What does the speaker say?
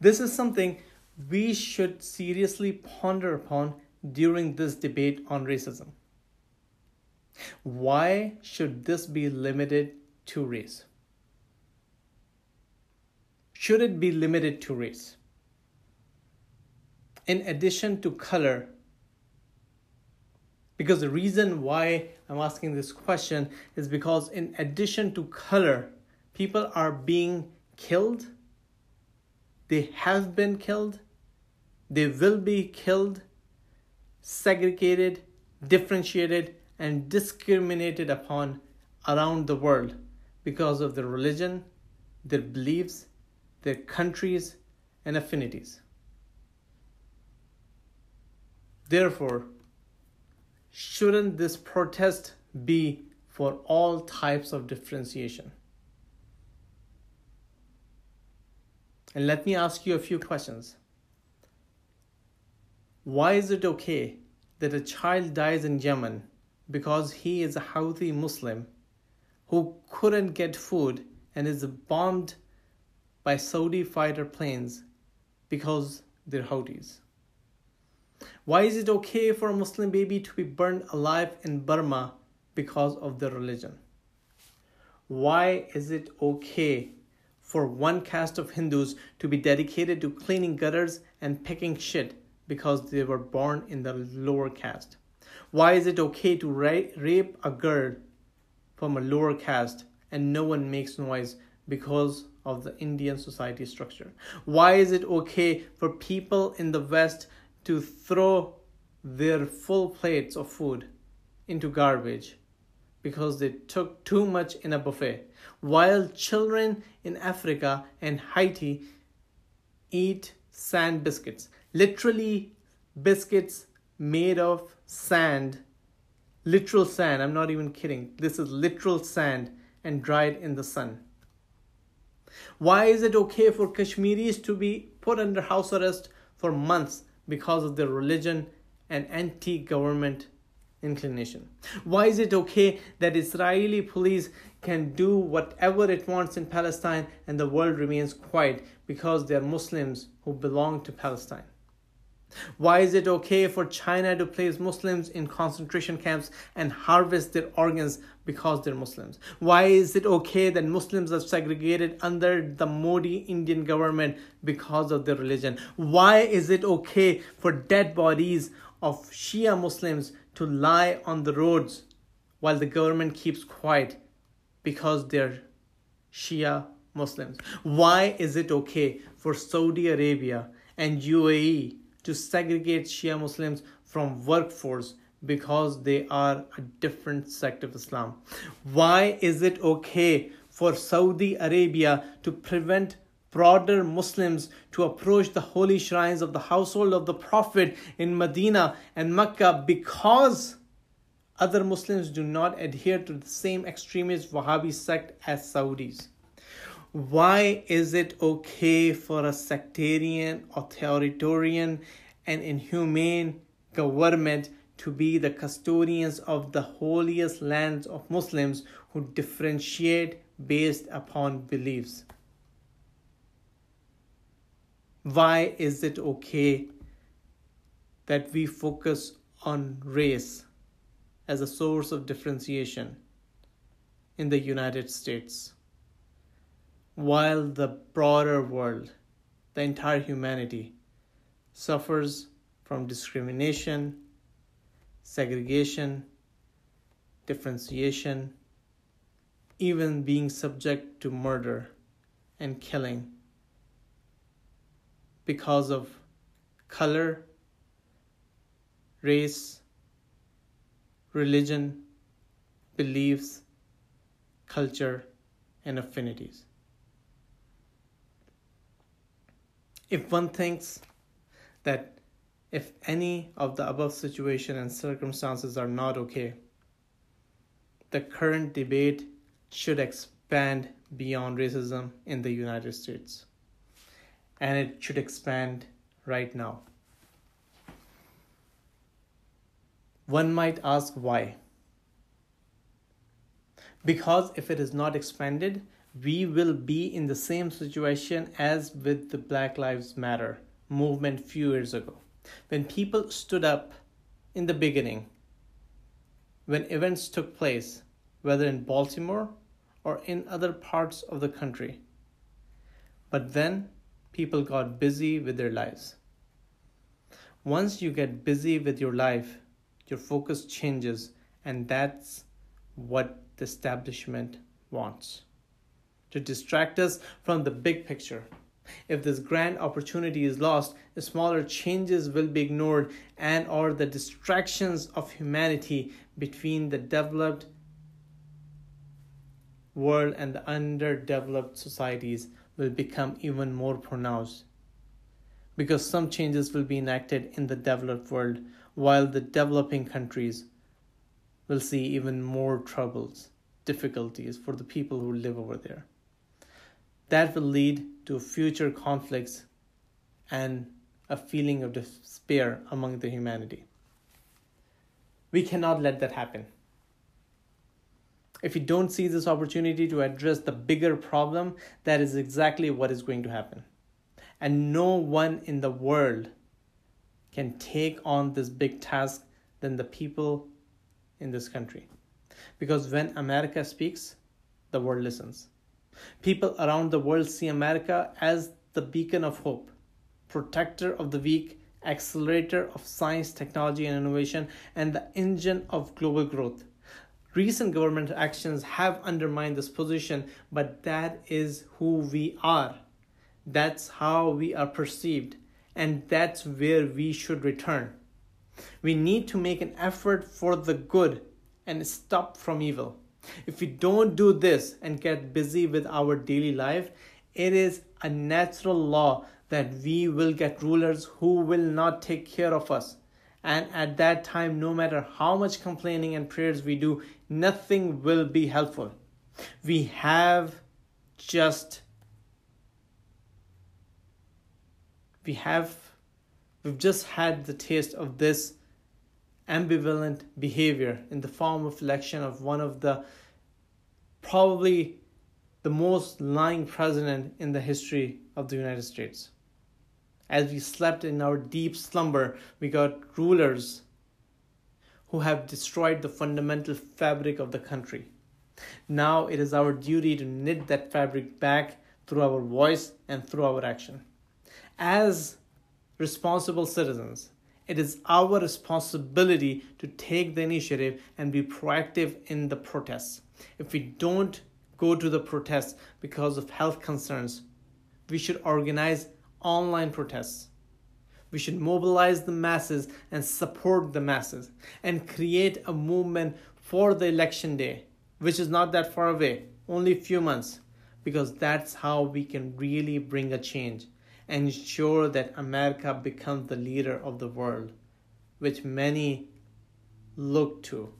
This is something we should seriously ponder upon during this debate on racism. Why should this be limited to race? Should it be limited to race? In addition to color, because the reason why I'm asking this question is because, in addition to color, people are being killed, they have been killed, they will be killed, segregated, differentiated, and discriminated upon around the world because of their religion, their beliefs, their countries, and affinities. Therefore, shouldn't this protest be for all types of differentiation? And let me ask you a few questions. Why is it okay that a child dies in Yemen because he is a Houthi Muslim who couldn't get food and is bombed by Saudi fighter planes because they're Houthis? Why is it okay for a Muslim baby to be burned alive in Burma because of their religion? Why is it okay for one caste of Hindus to be dedicated to cleaning gutters and picking shit because they were born in the lower caste? Why is it okay to ra- rape a girl from a lower caste and no one makes noise because of the Indian society structure? Why is it okay for people in the West to throw their full plates of food into garbage because they took too much in a buffet, while children in Africa and Haiti eat sand biscuits. Literally, biscuits made of sand, literal sand. I'm not even kidding. This is literal sand and dried in the sun. Why is it okay for Kashmiris to be put under house arrest for months because of their religion and anti government inclination? Why is it okay that Israeli police can do whatever it wants in Palestine and the world remains quiet because they are Muslims who belong to Palestine? Why is it okay for China to place Muslims in concentration camps and harvest their organs because they're Muslims? Why is it okay that Muslims are segregated under the Modi Indian government because of their religion? Why is it okay for dead bodies of Shia Muslims to lie on the roads while the government keeps quiet because they're Shia Muslims? Why is it okay for Saudi Arabia and UAE to segregate Shia Muslims from workforce because they are a different sect of Islam? Why is it okay for Saudi Arabia to prevent broader Muslims to approach the holy shrines of the household of the Prophet in Medina and Mecca because other Muslims do not adhere to the same extremist Wahhabi sect as Saudis? Why is it okay for a sectarian, authoritarian, and inhumane government to be the custodians of the holiest lands of Muslims who differentiate based upon beliefs? Why is it okay that we focus on race as a source of differentiation in the United States? while the broader world, the entire humanity, suffers from discrimination, segregation, differentiation, even being subject to murder and killing because of color, race, religion, beliefs, culture, and affinities. if one thinks that if any of the above situation and circumstances are not okay, the current debate should expand beyond racism in the United States. And it should expand right now. One might ask why. Because if it is not expanded, we will be in the same situation as with the Black Lives Matter movement few years ago. When people stood up in the beginning, when events took place, whether in Baltimore or in other parts of the country. But then people got busy with their lives. Once you get busy with your life, your focus changes, and that's what the establishment wants to distract us from the big picture. If this grand opportunity is lost, the smaller changes will be ignored and or the distractions of humanity between the developed world and the underdeveloped societies will become even more pronounced because some changes will be enacted in the developed world while the developing countries will see even more troubles, difficulties for the people who live over there. That will lead to future conflicts and a feeling of despair among the humanity. We cannot let that happen. If you don't see this opportunity to address the bigger problem, that is exactly what is going to happen. And no one in the world can take on this big task than the people in this country. Because when America speaks, the world listens. People around the world see America as the beacon of hope, protector of the weak, accelerator of science, technology, and innovation, and the engine of global growth. Recent government actions have undermined this position, but that is who we are. That's how we are perceived, and that's where we should return. We need to make an effort for the good and stop from evil. If we don't do this and get busy with our daily life, it is a natural law that we will get rulers who will not take care of us. And at that time, no matter how much complaining and prayers we do, nothing will be helpful. We have just, we have, we've just had the taste of this ambivalent behavior in the form of election of one of the probably the most lying president in the history of the United States. As we slept in our deep slumber, we got rulers who have destroyed the fundamental fabric of the country. Now it is our duty to knit that fabric back through our voice and through our action. As responsible citizens, it is our responsibility to take the initiative and be proactive in the protests. If we don't go to the protests because of health concerns, we should organize online protests. We should mobilize the masses and support the masses and create a movement for the election day, which is not that far away, only a few months, because that's how we can really bring a change and ensure that America becomes the leader of the world, which many look to